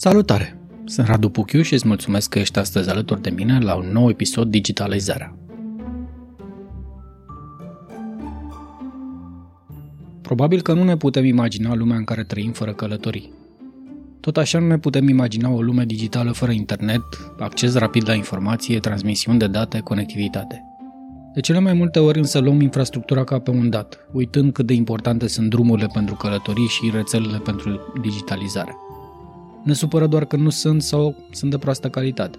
Salutare! Sunt Radu Puchiu și îți mulțumesc că ești astăzi alături de mine la un nou episod Digitalizarea. Probabil că nu ne putem imagina lumea în care trăim fără călătorii. Tot așa nu ne putem imagina o lume digitală fără internet, acces rapid la informație, transmisiuni de date, conectivitate. De cele mai multe ori însă luăm infrastructura ca pe un dat, uitând cât de importante sunt drumurile pentru călătorii și rețelele pentru digitalizare. Ne supără doar că nu sunt sau sunt de proastă calitate.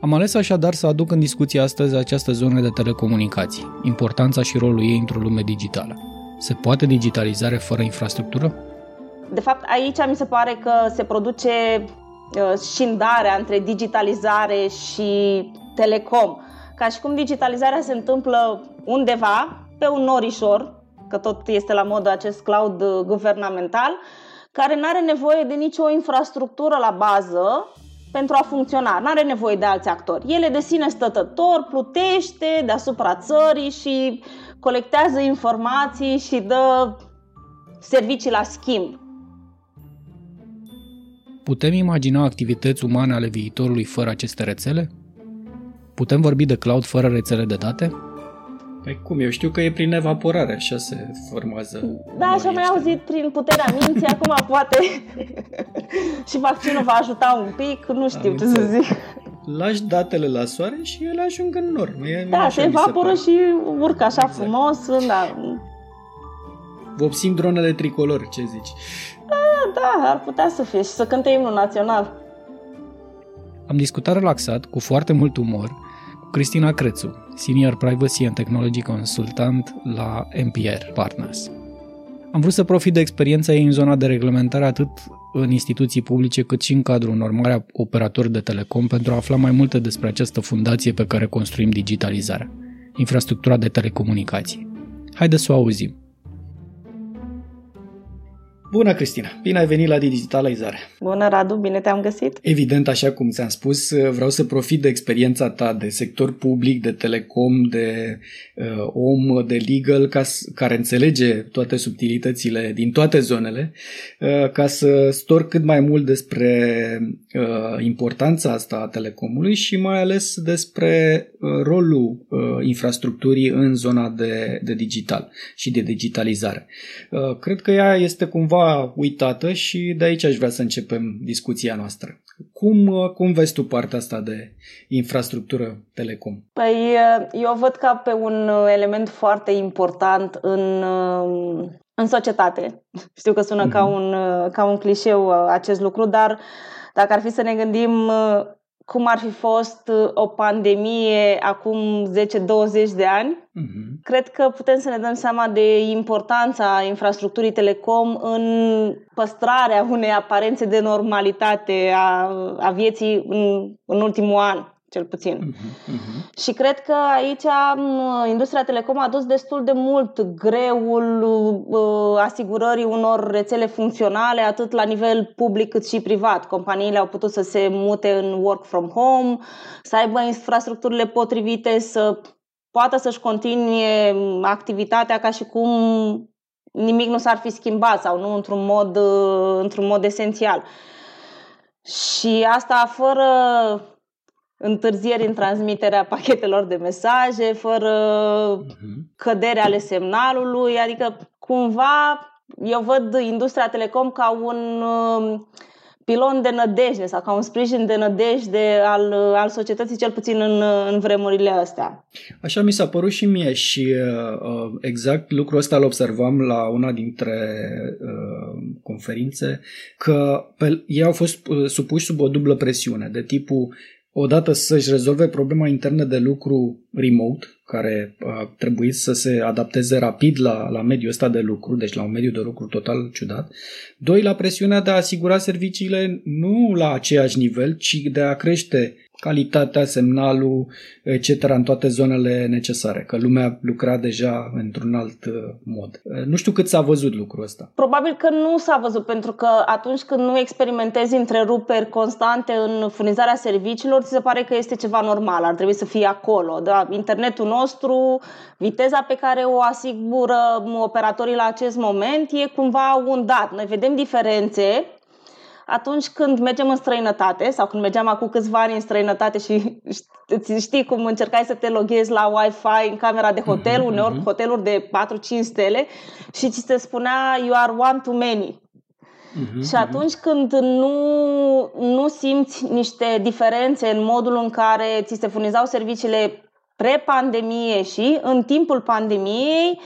Am ales așadar să aduc în discuție astăzi această zonă de telecomunicații, importanța și rolul ei într-o lume digitală. Se poate digitalizare fără infrastructură? De fapt, aici mi se pare că se produce uh, șindarea între digitalizare și telecom. Ca și cum digitalizarea se întâmplă undeva, pe un norișor, că tot este la modă acest cloud uh, guvernamental, care nu are nevoie de nicio infrastructură la bază pentru a funcționa. Nu are nevoie de alți actori. El e de sine stătător, plutește deasupra țării și colectează informații și dă servicii la schimb. Putem imagina activități umane ale viitorului fără aceste rețele? Putem vorbi de cloud fără rețele de date? Păi cum? Eu știu că e prin evaporare, așa se formează. Da, așa mai auzit prin puterea minții, acum poate și vaccinul va ajuta un pic, nu știu Am ce înțeles. să zic. Lași datele la soare și ele ajung în nor. E, da, se evaporă se și urcă așa exact. frumos. Da. Vopsim dronele tricolor, ce zici? Da, da, ar putea să fie și să cânte imnul național. Am discutat relaxat, cu foarte mult umor, cu Cristina Crețu, Senior Privacy and Technology Consultant la NPR Partners. Am vrut să profit de experiența ei în zona de reglementare atât în instituții publice cât și în cadrul unor mari operatori de telecom pentru a afla mai multe despre această fundație pe care construim digitalizarea, infrastructura de telecomunicații. Haideți să o auzim. Bună, Cristina! Bine ai venit la Digitalizare! Bună, Radu! Bine te-am găsit! Evident, așa cum ți-am spus, vreau să profit de experiența ta de sector public, de telecom, de uh, om, de legal, ca, care înțelege toate subtilitățile din toate zonele, uh, ca să stor cât mai mult despre uh, importanța asta a telecomului și mai ales despre uh, rolul uh, infrastructurii în zona de, de digital și de digitalizare. Uh, cred că ea este cumva uitată și de aici aș vrea să începem discuția noastră. Cum, cum vezi tu partea asta de infrastructură telecom? Păi eu văd ca pe un element foarte important în, în societate. Știu că sună uh-huh. ca, mhm. un, ca un clișeu acest lucru, dar dacă ar fi să ne gândim cum ar fi fost uh, o pandemie acum 10-20 de ani, uh-huh. cred că putem să ne dăm seama de importanța infrastructurii telecom în păstrarea unei aparențe de normalitate a, a vieții în, în ultimul an cel puțin. Uh-huh, uh-huh. Și cred că aici industria telecom a dus destul de mult greul uh, asigurării unor rețele funcționale, atât la nivel public cât și privat. Companiile au putut să se mute în work from home, să aibă infrastructurile potrivite, să poată să-și continue activitatea ca și cum nimic nu s-ar fi schimbat sau nu într-un mod, uh, într-un mod esențial. Și asta fără întârzieri în transmiterea pachetelor de mesaje, fără uh-huh. cădere ale semnalului, adică cumva eu văd industria telecom ca un um, pilon de nădejde sau ca un sprijin de nădejde al, al societății, cel puțin în, în vremurile astea. Așa mi s-a părut și mie și uh, exact lucrul ăsta îl observam la una dintre uh, conferințe, că pe, ei au fost uh, supuși sub o dublă presiune, de tipul odată să-și rezolve problema internă de lucru remote, care a trebuit să se adapteze rapid la, la mediul ăsta de lucru, deci la un mediu de lucru total ciudat. Doi, la presiunea de a asigura serviciile nu la aceeași nivel, ci de a crește calitatea, semnalul, etc. în toate zonele necesare, că lumea lucra deja într-un alt uh, mod. Uh, nu știu cât s-a văzut lucrul ăsta. Probabil că nu s-a văzut, pentru că atunci când nu experimentezi întreruperi constante în furnizarea serviciilor, ți se pare că este ceva normal, ar trebui să fie acolo. Da? Internetul nostru, viteza pe care o asigură operatorii la acest moment e cumva un dat. Noi vedem diferențe atunci când mergem în străinătate sau când mergeam acum câțiva ani în străinătate și știi cum încercai să te loghezi la Wi-Fi în camera de hotel, mm-hmm. uneori hoteluri de 4-5 stele și ți se spunea you are one too many. Mm-hmm, și atunci când nu, nu simți niște diferențe în modul în care ți se furnizau serviciile pre-pandemie și în timpul pandemiei,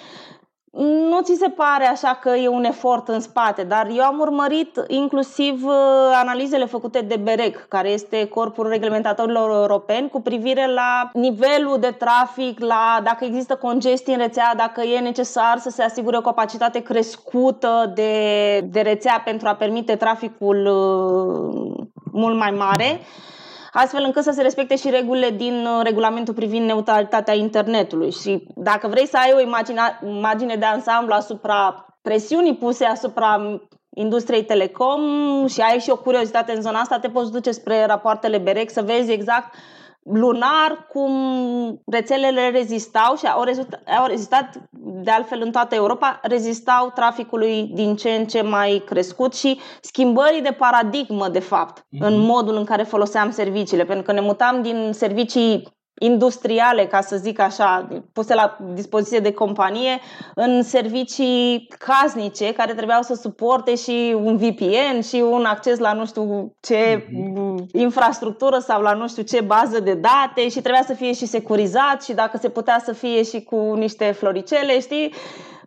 nu ți se pare așa că e un efort în spate, dar eu am urmărit inclusiv uh, analizele făcute de BEREC, care este corpul reglementatorilor europeni, cu privire la nivelul de trafic, la dacă există congestii în rețea, dacă e necesar să se asigure o capacitate crescută de, de rețea pentru a permite traficul uh, mult mai mare astfel încât să se respecte și regulile din uh, regulamentul privind neutralitatea internetului. Și dacă vrei să ai o imagine, imagine de ansamblu asupra presiunii puse asupra industriei telecom și ai și o curiozitate în zona asta, te poți duce spre rapoartele BEREC să vezi exact lunar cum rețelele rezistau și au, rezistat, au rezistat de altfel în toată Europa, rezistau traficului din ce în ce mai crescut și schimbării de paradigmă, de fapt, mm-hmm. în modul în care foloseam serviciile, pentru că ne mutam din servicii industriale, ca să zic așa, puse la dispoziție de companie, în servicii casnice care trebuiau să suporte și un VPN și un acces la nu știu ce mm-hmm. infrastructură sau la nu știu ce bază de date și trebuia să fie și securizat și dacă se putea să fie și cu niște floricele, știi?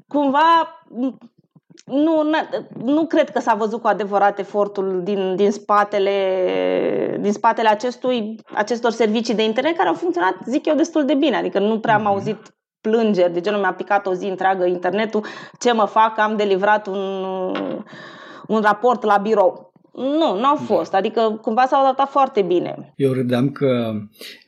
Cumva nu, nu cred că s-a văzut cu adevărat efortul din, din, spatele, din spatele acestui, acestor servicii de internet care au funcționat, zic eu, destul de bine. Adică nu prea am mhm. auzit plângeri de genul mi-a picat o zi întreagă internetul, ce mă fac, am de livrat un, un raport la birou. Nu, nu au da. fost. Da. Adică cumva s-au adaptat foarte bine. Eu râdeam că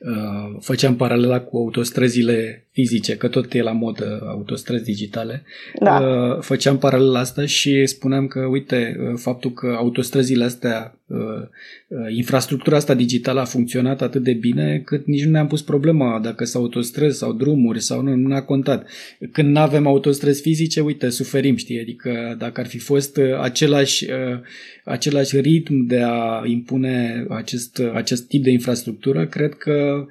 uh, făceam paralela cu autostrăzile fizice, că tot e la modă autostrăzi digitale, da. Uh, făceam paralela asta și spuneam că, uite, uh, faptul că autostrăzile astea, uh, infrastructura asta digitală a funcționat atât de bine, cât nici nu ne-am pus problema dacă sunt autostrăzi sau drumuri sau nu, nu ne-a contat. Când nu avem autostrăzi fizice, uite, suferim, știi, adică dacă ar fi fost același, același ritm de a impune acest, acest tip de infrastructură, cred că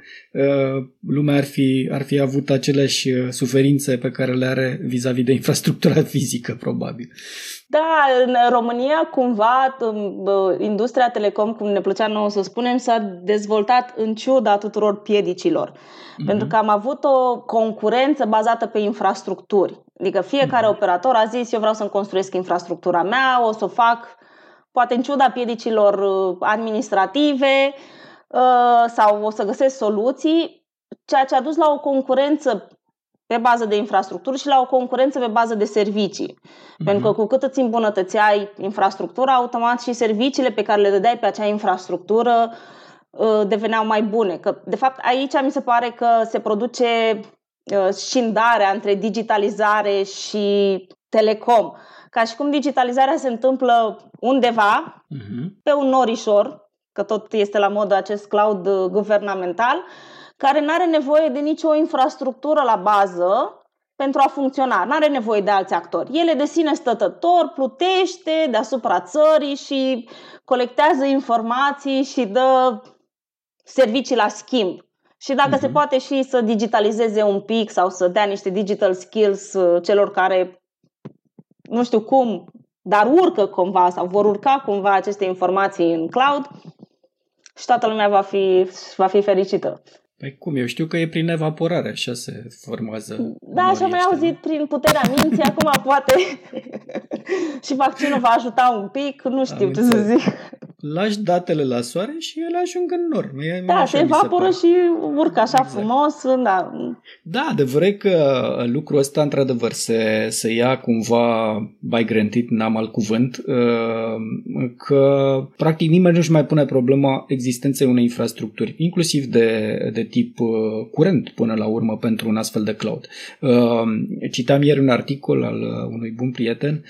lumea ar fi, ar fi avut aceleași uh, suferințe pe care le are vis-a-vis de infrastructura fizică, probabil. Da, în România, cumva, um, industria telecom, cum ne plăcea nouă să spunem, s-a dezvoltat în ciuda tuturor piedicilor. Mm-hmm. Pentru că am avut o concurență bazată pe infrastructuri. Adică fiecare mm-hmm. operator a zis, eu vreau să-mi construiesc infrastructura mea, o să o fac, poate în ciuda piedicilor uh, administrative, uh, sau o să găsesc soluții ceea ce a dus la o concurență pe bază de infrastructură și la o concurență pe bază de servicii. Mm-hmm. Pentru că cu cât îți îmbunătățeai infrastructura, automat și serviciile pe care le dădeai pe acea infrastructură uh, deveneau mai bune. Că, de fapt, aici mi se pare că se produce uh, scindarea între digitalizare și telecom. Ca și cum digitalizarea se întâmplă undeva, mm-hmm. pe un norișor, că tot este la modă acest cloud uh, guvernamental, uh, care nu are nevoie de nicio infrastructură la bază pentru a funcționa. Nu are nevoie de alți actori. Ele de sine stătător plutește deasupra țării și colectează informații și dă servicii la schimb. Și dacă uh-huh. se mhm. poate și să digitalizeze un pic sau să dea niște digital skills uh, celor care nu știu cum, dar urcă cumva sau vor urca cumva aceste informații în cloud și toată lumea va fi, va fi fericită. Păi cum? Eu știu că e prin evaporare, așa se formează. Da, așa mai auzit prin puterea minții, acum poate și vaccinul va ajuta un pic, nu știu Am ce înțeleg. să zic lași datele la soare și ele ajung în nor. Mie, da, se evaporă se și urcă așa exact. frumos. Da. da, adevărat că lucrul ăsta într-adevăr se, se ia cumva by granted, n-am alt cuvânt, uh, că practic nimeni nu-și mai pune problema existenței unei infrastructuri, inclusiv de, de tip uh, curent până la urmă pentru un astfel de cloud. Uh, citam ieri un articol al unui bun prieten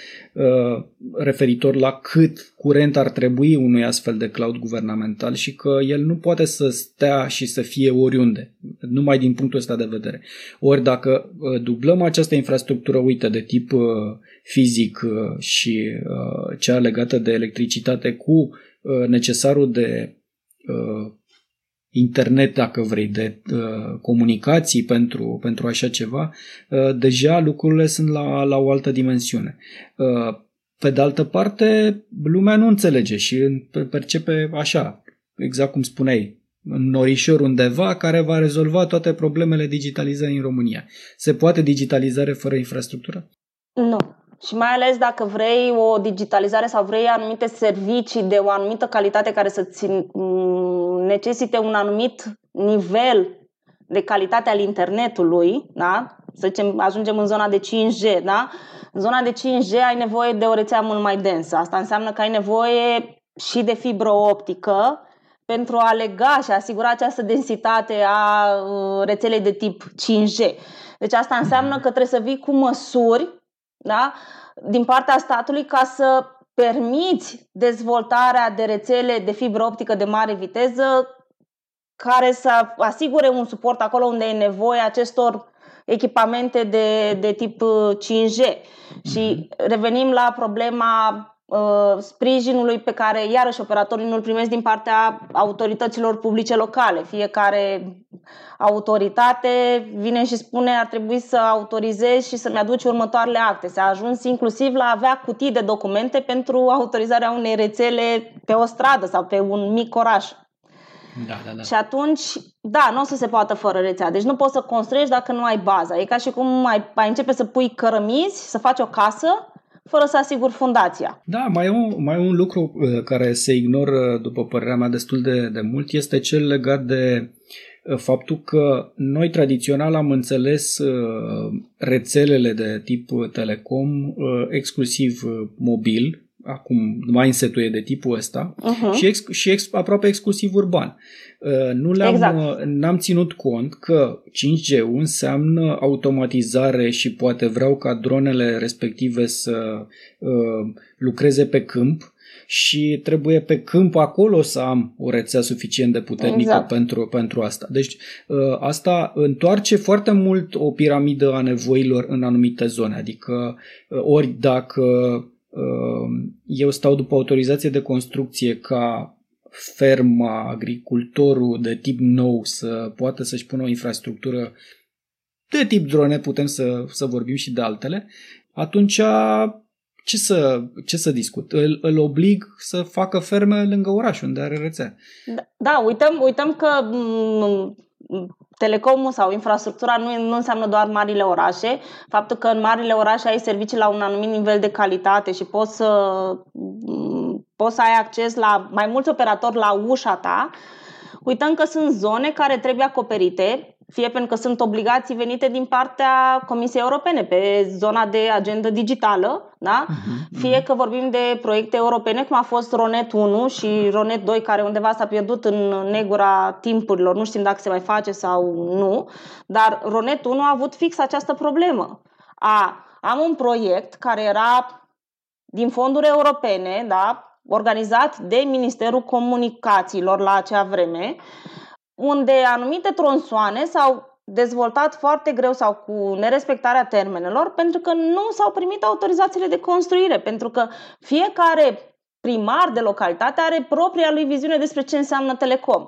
referitor la cât curent ar trebui unui astfel de cloud guvernamental și că el nu poate să stea și să fie oriunde, numai din punctul ăsta de vedere. Ori dacă uh, dublăm această infrastructură, uite, de tip uh, fizic uh, și cea legată de electricitate cu necesarul de internet, dacă vrei, de uh, comunicații pentru, pentru așa ceva, uh, deja lucrurile sunt la, la o altă dimensiune. Uh, pe de altă parte, lumea nu înțelege și percepe așa, exact cum spuneai, un norișor undeva care va rezolva toate problemele digitalizării în România. Se poate digitalizare fără infrastructură? Nu. Și mai ales dacă vrei o digitalizare sau vrei anumite servicii de o anumită calitate care să ți necesite un anumit nivel de calitate al internetului, da? să zicem, ajungem în zona de 5G, da? În zona de 5G ai nevoie de o rețea mult mai densă. Asta înseamnă că ai nevoie și de fibră optică pentru a lega și a asigura această densitate a uh, rețelei de tip 5G. Deci asta înseamnă că trebuie să vii cu măsuri da? din partea statului ca să permiți dezvoltarea de rețele de fibră optică de mare viteză care să asigure un suport acolo unde e nevoie acestor echipamente de, de tip 5G. Uh, Și mhm. revenim la problema uh, sprijinului pe care iarăși operatorii nu-l primesc din partea autorităților publice locale. Fiecare autoritate vine și spune ar trebui să autorizezi și să-mi aduci următoarele acte. S-a ajuns inclusiv la a avea cutii de documente pentru autorizarea unei rețele pe o stradă sau pe un mic oraș. Da, da, da. Și atunci, da, nu o să se poată fără rețea. Deci nu poți să construiești dacă nu ai baza. E ca și cum ai, ai începe să pui cărămizi, să faci o casă, fără să asiguri fundația. Da, mai e un, mai e un lucru uh, care se ignoră, după părerea mea, destul de, de mult, este cel legat de uh, faptul că noi tradițional am înțeles uh, rețelele de tip telecom exclusiv mobil, acum mindset-ul e de tipul ăsta uh-huh. și, ex, și ex, aproape exclusiv urban. Uh, nu le-am, exact. Uh, n-am ținut cont că 5G înseamnă automatizare și poate vreau ca dronele respective să uh, lucreze pe câmp și trebuie pe câmp acolo să am o rețea suficient de puternică exact. pentru, pentru asta. Deci uh, asta întoarce foarte mult o piramidă a nevoilor în anumite zone. Adică ori dacă Ehm, eu stau după autorizație de construcție ca ferma, agricultorul de tip nou să poată să-și pună o infrastructură de tip drone, putem să, să vorbim și de altele, atunci ce să, ce să discut? Îl, îl oblig să facă ferme lângă oraș unde are rețea. Da, da uităm, uităm că telecomul sau infrastructura nu, nu înseamnă doar marile orașe. Faptul că în marile orașe ai servicii la un anumit nivel de calitate și poți să, poți să ai acces la mai mulți operatori la ușa ta, uităm că sunt zone care trebuie acoperite fie pentru că sunt obligații venite din partea Comisiei Europene pe zona de agendă digitală, da? uh-huh, fie că vorbim de proiecte europene, cum a fost Ronet 1 și Ronet 2, care undeva s-a pierdut în negura timpurilor, nu știm dacă se mai face sau nu, dar Ronet 1 a avut fix această problemă. A, am un proiect care era din fonduri europene, da? organizat de Ministerul Comunicațiilor la acea vreme, unde anumite tronsoane s-au dezvoltat foarte greu sau cu nerespectarea termenelor pentru că nu s-au primit autorizațiile de construire, pentru că fiecare primar de localitate are propria lui viziune despre ce înseamnă telecom.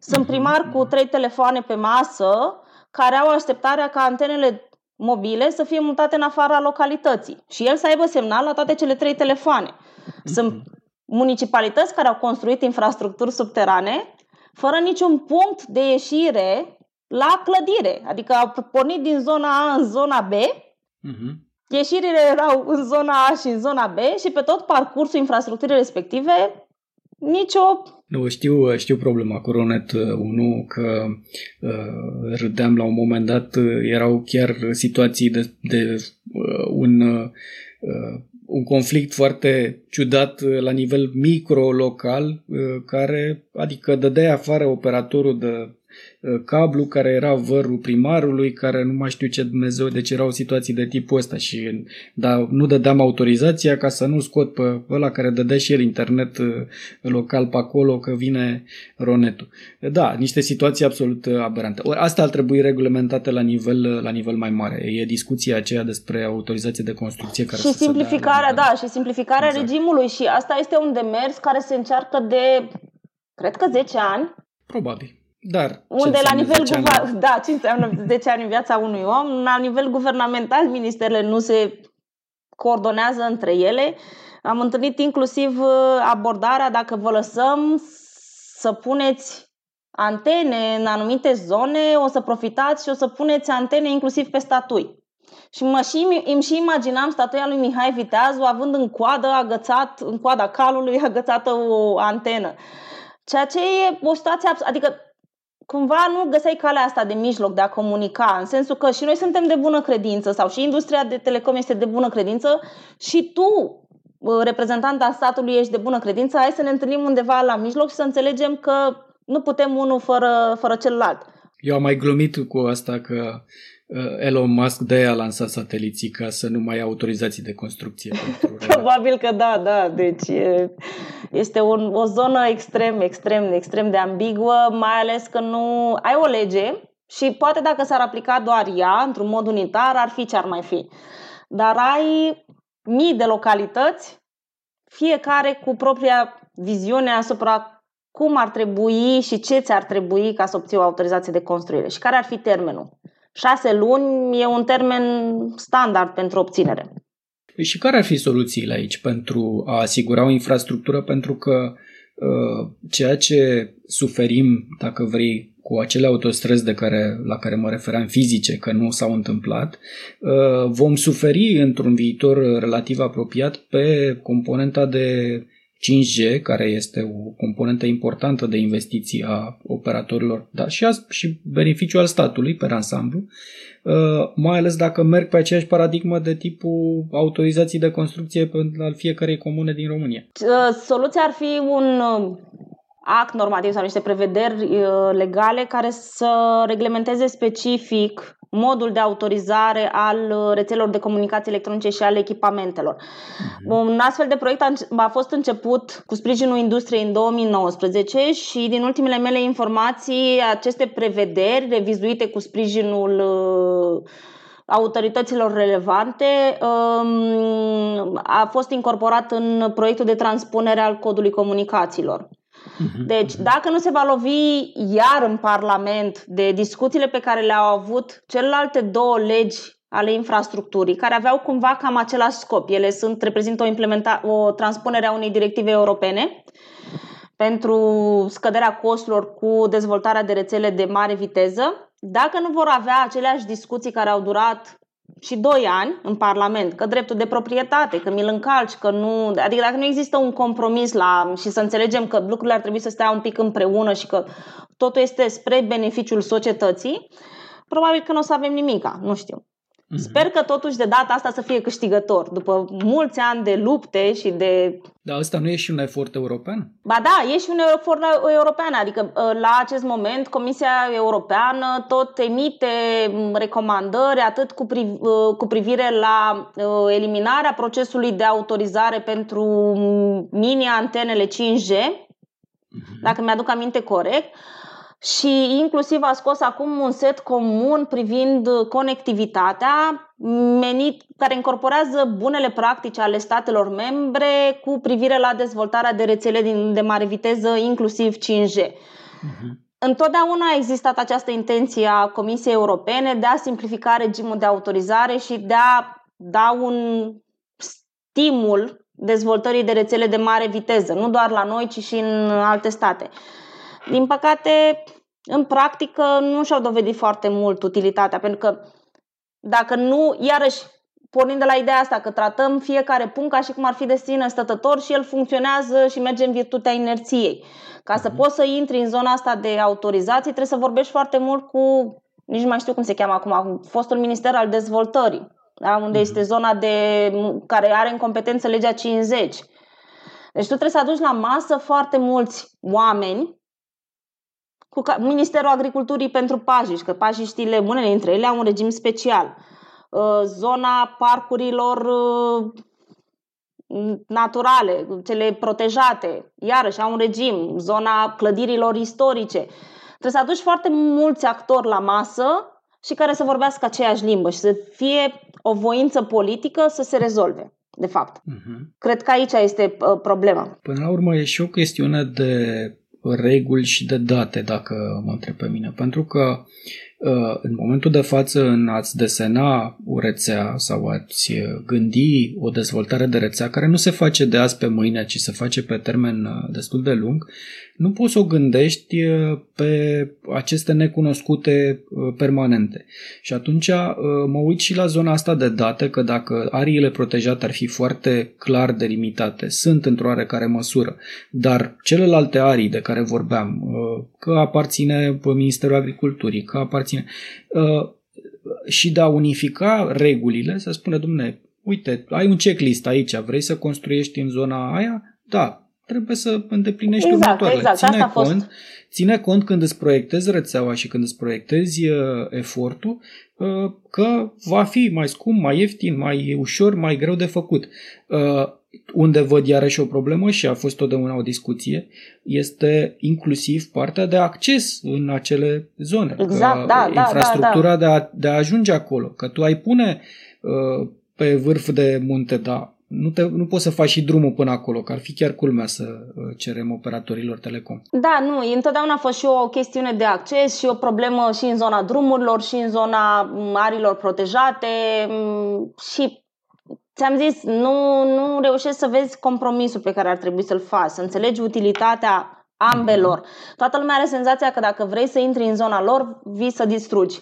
Sunt primar cu trei telefoane pe masă care au așteptarea ca antenele mobile să fie mutate în afara localității și el să aibă semnal la toate cele trei telefoane. Sunt municipalități care au construit infrastructuri subterane fără niciun punct de ieșire la clădire. Adică au pornit din zona A în zona B, uh-huh. ieșirile erau în zona A și în zona B și pe tot parcursul infrastructurii respective nicio... Nu, știu, știu problema cu Ronet 1, uh, că uh, râdeam la un moment dat, uh, erau chiar situații de, de uh, un uh, un conflict foarte ciudat uh, la nivel micro-local, uh, care, adică dădeai afară operatorul de uh, cablu care era vărul primarului, care nu mai știu ce Dumnezeu, deci era o situație de tipul ăsta și dar nu dădeam autorizația ca să nu scot pe ăla care dădea și el internet uh, local pe acolo că vine ronetul. Da, niște situații absolut aberante. Ori asta ar trebui reglementate la nivel, la nivel mai mare. E discuția aceea despre autorizație de construcție care și simplificarea, da, și simplificarea exact. regimului și asta este un demers care se încearcă de cred că 10 ani. Probabil. Dar unde la nivel guver- da, ce înseamnă 10 ani în viața unui om, la nivel guvernamental ministerele nu se coordonează între ele. Am întâlnit inclusiv uh, abordarea dacă vă lăsăm să puneți antene în anumite zone, o să profitați și o să puneți antene inclusiv pe statui. Și mă și, îmi și imaginam statuia lui Mihai Viteazu având în coadă agățat, în coada calului agățată o antenă. Ceea ce e o situație, adică cumva nu găseai calea asta de mijloc de a comunica, în sensul că și noi suntem de bună credință sau și industria de telecom este de bună credință și tu, reprezentant al statului, ești de bună credință, hai să ne întâlnim undeva la mijloc și să înțelegem că nu putem unul fără, fără celălalt. Eu am mai glumit cu asta că Uh, Elon Musk de a lansat sateliții ca să nu mai ai autorizații de construcție. Pentru Probabil că da, da. Deci este un, o zonă extrem, extrem, extrem de ambiguă, mai ales că nu ai o lege și poate dacă s-ar aplica doar ea într-un mod unitar, ar fi ce ar mai fi. Dar ai mii de localități, fiecare cu propria viziune asupra cum ar trebui și ce ți-ar trebui ca să obții o autorizație de construire și care ar fi termenul. Șase luni e un termen standard pentru obținere. Păi și care ar fi soluțiile aici pentru a asigura o infrastructură? Pentru că uh, ceea ce suferim, dacă vrei, cu acele autostrăzi de care, la care mă refeream fizice, că nu s-au întâmplat, uh, vom suferi într-un viitor relativ apropiat pe componenta de 5G, care este o componentă importantă de investiții a operatorilor, dar și, a, și beneficiu al statului pe ansamblu, uh, mai ales dacă merg pe aceeași paradigmă de tipul autorizații de construcție al fiecarei comune din România. Uh, soluția ar fi un uh, act normativ sau niște prevederi legale care să reglementeze specific modul de autorizare al uh, rețelelor de comunicații electronice și al echipamentelor. Uh-huh. Un astfel de proiect a fost început cu sprijinul industriei în 2019 și din ultimele mele informații, aceste prevederi revizuite cu sprijinul uh, autorităților relevante um, a fost incorporat în proiectul de transpunere al codului comunicațiilor. Mhm. Deci, dacă nu se va lovi iar în Parlament de discuțiile pe care le-au avut celelalte două legi ale infrastructurii, care aveau cumva cam același scop. Ele sunt, reprezintă o, implementa- o transpunere a unei directive europene pentru scăderea costurilor cu dezvoltarea de rețele de mare viteză. Dacă nu vor avea aceleași discuții care au durat și doi ani în Parlament, că dreptul de proprietate, că mi-l încalci, că nu... Adică dacă nu există un compromis la și să înțelegem că lucrurile ar trebui să stea un pic împreună și că totul este spre beneficiul societății, probabil că nu o să avem nimica, nu știu. Mm-hmm. Sper că totuși de data asta să fie câștigător, după mulți ani de lupte și de... Dar asta nu e și un efort european? Ba da, e și un efort european, adică ă, la acest moment Comisia Europeană tot emite recomandări atât cu, priv- ă, cu privire la ă, eliminarea procesului de autorizare pentru mini-antenele 5G, mm-hmm. dacă mi-aduc aminte corect, și inclusiv a scos acum un set comun privind conectivitatea menit, care incorporează bunele practici ale statelor membre cu privire la dezvoltarea de rețele din, de mare viteză, inclusiv 5G. Uh-huh. Mhm. Întotdeauna a existat această intenție a Comisiei Europene de a simplifica regimul de autorizare și de a da un stimul dezvoltării de rețele de mare viteză, nu doar la noi, ci și în alte state. Din păcate, în practică nu și-au dovedit foarte mult utilitatea, pentru că dacă nu, iarăși, pornind de la ideea asta că tratăm fiecare punct ca și cum ar fi de sine stătător și el funcționează și merge în virtutea inerției. Ca să mhm. poți să intri în zona asta de autorizații, trebuie să vorbești foarte mult cu, nici nu mai știu cum se cheamă acum, fostul Minister al Dezvoltării, da? unde este mhm. zona de, care are în competență legea 50. Deci tu trebuie să aduci la masă foarte mulți oameni cu Ministerul Agriculturii pentru pajiști, că pajiștile, unele dintre ele au un regim special. Uh, zona parcurilor uh, naturale, cele protejate, iarăși au un regim, zona clădirilor istorice. Trebuie să aduci foarte mulți actori la masă și care să vorbească aceeași limbă și să fie o voință politică să se rezolve, de fapt. Uh-huh. Cred că aici este uh, problema. Până la urmă e și o chestiune de reguli și de date, dacă mă întreb pe mine. Pentru că Uh, în momentul de față în ați desena o rețea sau ați gândi o dezvoltare de rețea care nu se face de azi pe mâine, ci se face pe termen uh, destul de lung, nu poți să o gândești uh, pe aceste necunoscute permanente. Și atunci mă uit și la zona asta de date, că dacă ariile protejate ar fi foarte clar delimitate, sunt într-o oarecare măsură, dar celelalte arii de care vorbeam, că aparține Ministerul Agriculturii, că aparține aparține. Uh, și de a unifica regulile, să spune, domne, uite, ai un checklist aici, vrei să construiești în zona aia? Da, trebuie să îndeplinești exact, următoarele. Exact, ține, asta cont, fost. ține cont când îți proiectezi rețeaua și când îți proiectezi uh, efortul uh, că va fi mai scump, mai ieftin, mai ușor, mai greu de făcut. Uh, unde văd iarăși o problemă și a fost totdeauna o discuție, este inclusiv partea de acces în acele zone. Exact, da, da, infrastructura da, da. De, a, de a ajunge acolo. Că tu ai pune uh, pe vârf de munte, da, nu, te, nu poți să faci și drumul până acolo, că ar fi chiar culmea să uh, cerem operatorilor telecom. Da, nu, întotdeauna a fost și o chestiune de acces și o problemă și în zona drumurilor și în zona marilor protejate și ți-am zis, nu, nu reușești să vezi compromisul pe care ar trebui să-l faci, să înțelegi utilitatea ambelor. Toată lumea are senzația că dacă vrei să intri în zona lor, vii să distrugi.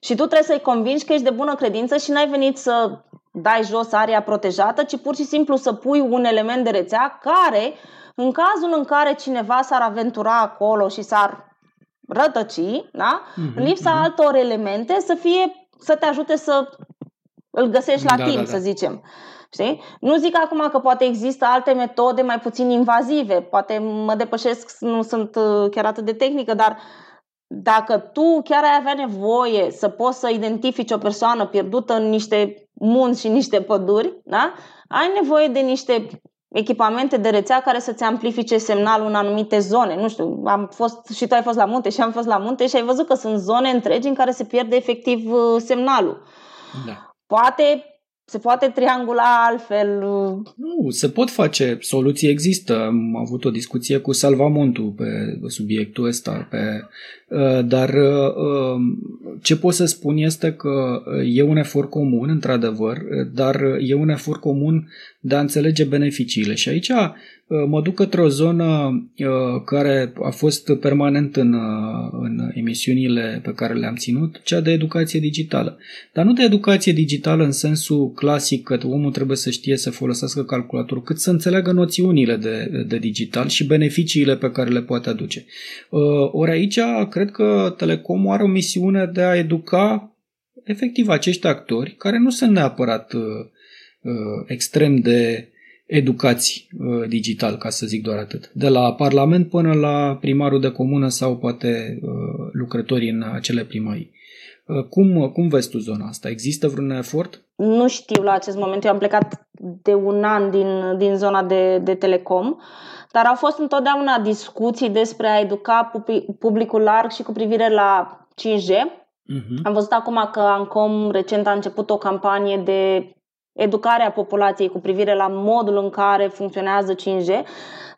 Și tu trebuie să-i convingi că ești de bună credință și n-ai venit să dai jos area protejată, ci pur și simplu să pui un element de rețea care, în cazul în care cineva s-ar aventura acolo și s-ar rătăci, da? Mm-hmm, în lipsa mm-hmm. altor elemente, să fie să te ajute să îl găsești la da, timp, da, da. să zicem. Știi? Nu zic acum că poate există alte metode mai puțin invazive, poate mă depășesc, nu sunt uh, chiar atât de tehnică, dar dacă tu chiar ai avea nevoie să poți să identifici o persoană pierdută în niște munți și niște păduri, da? ai nevoie de niște echipamente de rețea care să-ți amplifice semnalul în anumite zone. Nu știu, am fost și tu ai fost la munte și am fost la munte și ai văzut că sunt zone întregi în care se pierde efectiv uh, semnalul. Da. Poate se poate triangula altfel. Nu, se pot face, soluții există. Am avut o discuție cu Salvamontu pe subiectul ăsta, pe, uh, dar uh, ce pot să spun este că e un efort comun, într-adevăr, dar e un efort comun de a înțelege beneficiile. Și aici Uh, mă duc către o zonă uh, care a fost permanent în, uh, în emisiunile pe care le-am ținut, cea de educație digitală. Dar nu de educație digitală în sensul clasic că omul trebuie să știe să folosească calculatorul, cât să înțeleagă noțiunile de, de digital și beneficiile pe care le poate aduce. Ori aici cred că Telecomul are o misiune de a educa efectiv acești actori care nu sunt neapărat extrem de educați uh, digital, ca să zic doar atât. De la Parlament până la primarul de comună sau poate uh, lucrătorii în acele primării. Uh, cum, cum vezi tu zona asta? Există vreun efort? Nu știu la acest moment. Eu am plecat de un an din, din zona de, de telecom, dar au fost întotdeauna discuții despre a educa publicul larg și cu privire la 5G. Uh-huh. Mhm. Am văzut acum că Ancom recent a început o campanie de educarea populației cu privire la modul în care funcționează 5G,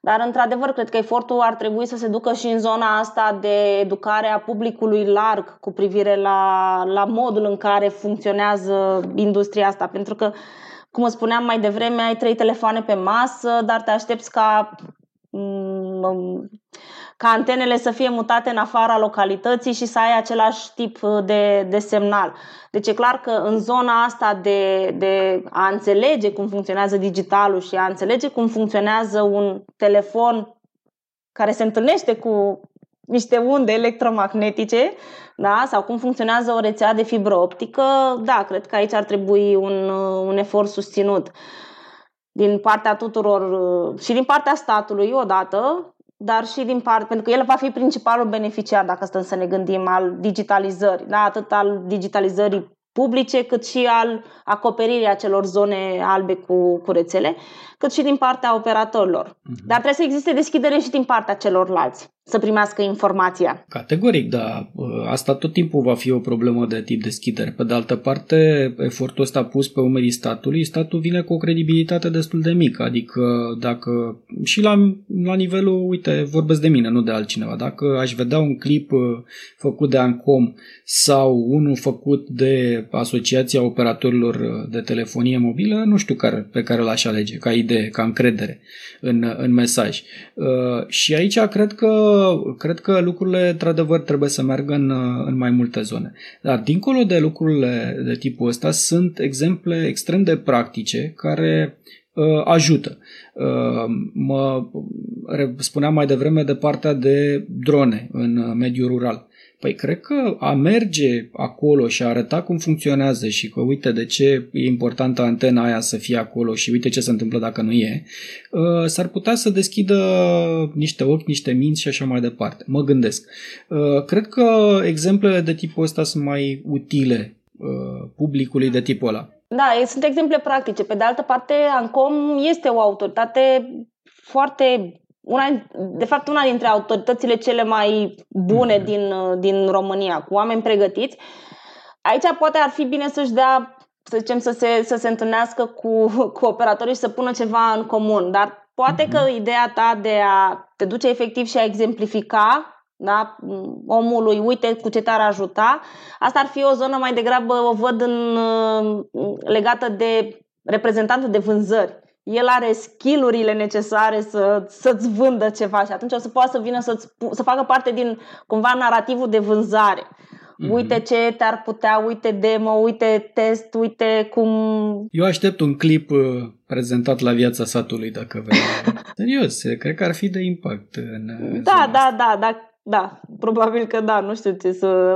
dar într-adevăr cred că efortul ar trebui să se ducă și în zona asta de educare a publicului larg cu privire la, la modul în care funcționează industria asta, pentru că cum spuneam mai devreme, ai trei telefoane pe masă, dar te aștepți ca mm, ca antenele să fie mutate în afara localității și să ai același tip uh, de, de semnal. Deci e clar că în zona asta de, de a înțelege cum funcționează digitalul și a înțelege cum funcționează un telefon care se întâlnește cu niște unde electromagnetice, da? sau cum funcționează o rețea de fibră optică, da, cred că aici ar trebui un, uh, un efort susținut din partea tuturor uh, și din partea statului odată, dar și din parte, pentru că el va fi principalul beneficiar, dacă stăm să ne gândim, al digitalizării, da? atât al digitalizării publice, cât și al acoperirii acelor zone albe cu, cu rețele, cât și din partea operatorilor. Uh-huh. Dar trebuie să existe deschidere și din partea celorlalți să primească informația. Categoric, da. Asta tot timpul va fi o problemă de tip deschidere. Pe de altă parte, efortul ăsta pus pe umerii statului, statul vine cu o credibilitate destul de mică. Adică dacă și la, la nivelul, uite, vorbesc de mine, nu de altcineva, dacă aș vedea un clip uh, făcut de Ancom sau unul făcut de Asociația Operatorilor de Telefonie Mobilă, nu știu care, pe care l-aș alege ca idee, ca încredere în, în mesaj. Uh, și aici cred că cred că lucrurile, într-adevăr, trebuie să meargă în, în mai multe zone. Dar, dincolo de lucrurile de tipul ăsta, sunt exemple extrem de practice care uh, ajută. Uh, mă spuneam mai devreme de partea de drone în mediul rural. Păi cred că a merge acolo și a arăta cum funcționează și că uite de ce e importantă antena aia să fie acolo și uite ce se întâmplă dacă nu e, uh, s-ar putea să deschidă niște ochi, niște minți și așa mai departe. Mă gândesc. Uh, cred că exemplele de tipul ăsta sunt mai utile uh, publicului de tipul ăla. Da, sunt exemple practice. Pe de altă parte, ANCOM este o autoritate foarte una, de fapt, una dintre autoritățile cele mai bune mhm. din, din România, cu oameni pregătiți. Aici poate ar fi bine să-și dea, să zicem, să se, să se întâlnească cu, cu operatorii și să pună ceva în comun. Dar poate că mhm. ideea ta de a te duce efectiv și a exemplifica da, omului, uite cu ce te-ar ajuta, asta ar fi o zonă mai degrabă, o văd în, legată de reprezentantul de vânzări el are skillurile necesare să, să-ți vândă ceva și atunci o să poată să vină să, să facă parte din cumva narativul de vânzare. Mm-hmm. Uite ce te-ar putea, uite demo, uite test, uite cum... Eu aștept un clip uh, prezentat la viața satului, dacă vrei. Serios, cred că ar fi de impact. În da, da, da, da, da, probabil că da, nu știu ce să...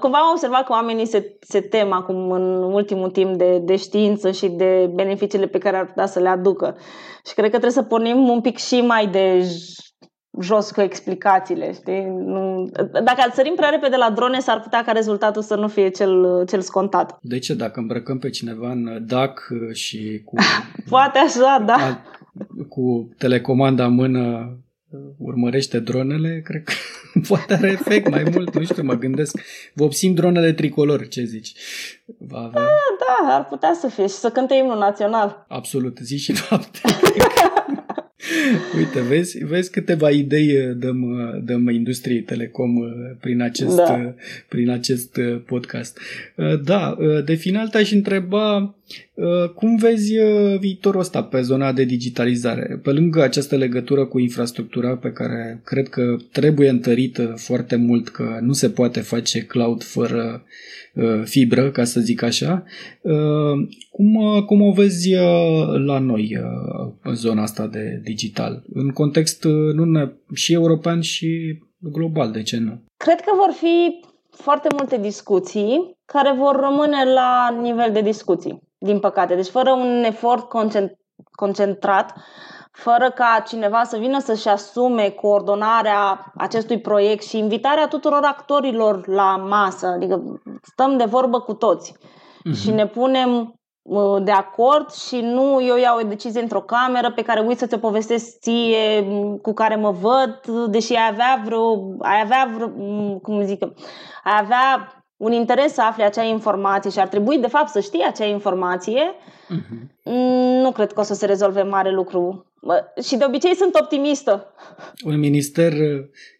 Cumva am observat că oamenii se, se tem acum în ultimul timp de, de știință și de beneficiile pe care ar putea să le aducă. Și cred că trebuie să pornim un pic și mai de jos cu explicațiile, știi? Nu... Dacă sărim prea repede la drone, s-ar putea ca rezultatul să nu fie cel, cel scontat. De ce? Dacă îmbrăcăm pe cineva în DAC și cu... Poate așa, da. Cu telecomanda în mână urmărește dronele, cred că poate are efect mai mult, nu știu, mă gândesc. Vopsim dronele tricolor, ce zici? Va avea... Da, da, ar putea să fie și să cânte imnul național. Absolut, zi și noapte. Uite, vezi, vezi câteva idei uh, dăm, uh, dăm industriei telecom uh, prin acest, da. prin acest podcast. Da, de final te-aș întreba cum vezi viitorul ăsta pe zona de digitalizare? Pe lângă această legătură cu infrastructura pe care cred că trebuie întărită foarte mult, că nu se poate face cloud fără fibră, ca să zic așa. Cum, cum o vezi la noi în zona asta de digital? În context nu și european și global, de ce nu? Cred că vor fi foarte multe discuții care vor rămâne la nivel de discuții, din păcate. Deci fără un efort concentrat, fără ca cineva să vină să-și asume coordonarea acestui proiect și invitarea tuturor actorilor la masă. Adică stăm de vorbă cu toți uh-huh. și ne punem de acord și nu eu iau o decizie într-o cameră pe care uit să ți-o povestesc ție, cu care mă văd, deși ai avea vreo, ai avea vreo, cum zic, ai avea un interes să afli acea informație și ar trebui de fapt să știi acea informație, uh-huh. nu cred că o să se rezolve mare lucru. Și de obicei sunt optimistă. Un minister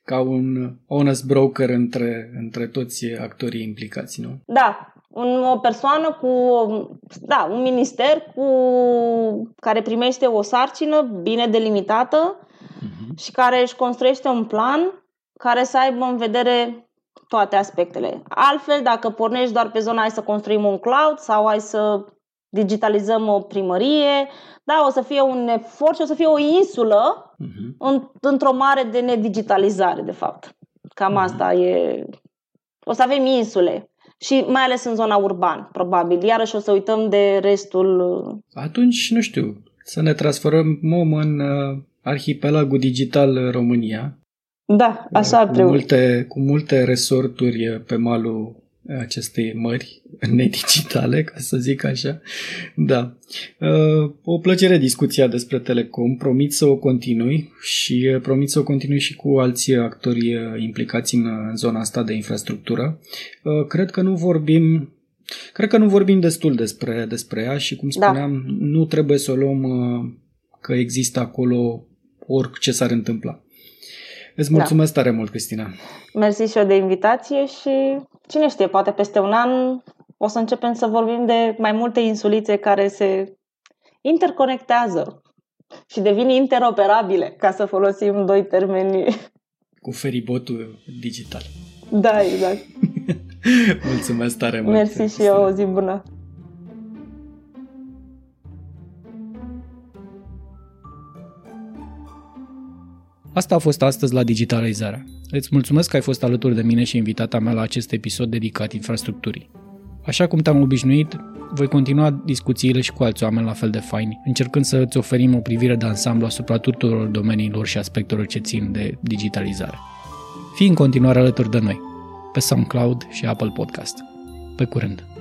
ca un honest broker între, între toți actorii implicați, nu? Da, un, o persoană cu, da, un minister cu care primește o sarcină bine delimitată uh-huh. și care își construiește un plan care să aibă în vedere toate aspectele. Altfel, dacă pornești doar pe zona hai să construim un cloud sau hai să digitalizăm o primărie, da, o să fie un efort și o să fie o insulă uh-huh. în, într-o mare de nedigitalizare, de fapt. Cam uh-huh. asta e. O să avem insule și mai ales în zona urban, probabil. Iarăși o să uităm de restul. Atunci, nu știu, să ne transformăm în uh, arhipelagul digital România. Da, așa ar cu trebui. multe, cu multe resorturi pe malul acestei mări nedigitale, ca să zic așa. Da. Uh, O plăcere discuția despre Telecom. Promit să o continui și uh, promit să o continui și cu alți actori uh, implicați în, în zona asta de infrastructură. Uh, Cred că nu vorbim Cred că nu vorbim destul despre, despre ea și, cum Da. spuneam, nu trebuie să o luăm uh, că există acolo orice s-ar întâmpla. Îți Da. mulțumesc tare mult, Cristina. Mersi și eu de invitație și cine știe, poate peste un an o să începem să vorbim de mai multe insulițe care se interconectează și devin interoperabile, ca să folosim doi termeni. Cu feribotul digital. Da, exact. Mulțumesc tare mult. Mersi și eu, o zi bună. Asta a fost astăzi la Digitalizarea. Îți mulțumesc că ai fost alături de mine și invitata mea la acest episod dedicat infrastructurii. Așa cum te-am obișnuit, voi continua discuțiile și cu alți oameni la fel de faini, încercând să îți oferim o privire de ansamblu asupra tuturor domeniilor și aspectelor ce țin de digitalizare. Fii în continuare alături de noi, pe SoundCloud și Apple Podcast. Pe curând!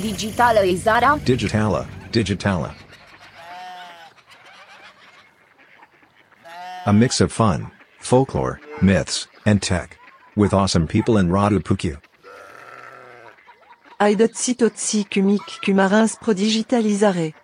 Digitalizarea Digitala, Digitala. A mix of fun, folklore, myths, and tech. With awesome people in Radupuku. Aidotsi totsi kumik kumarins prodigitalisare.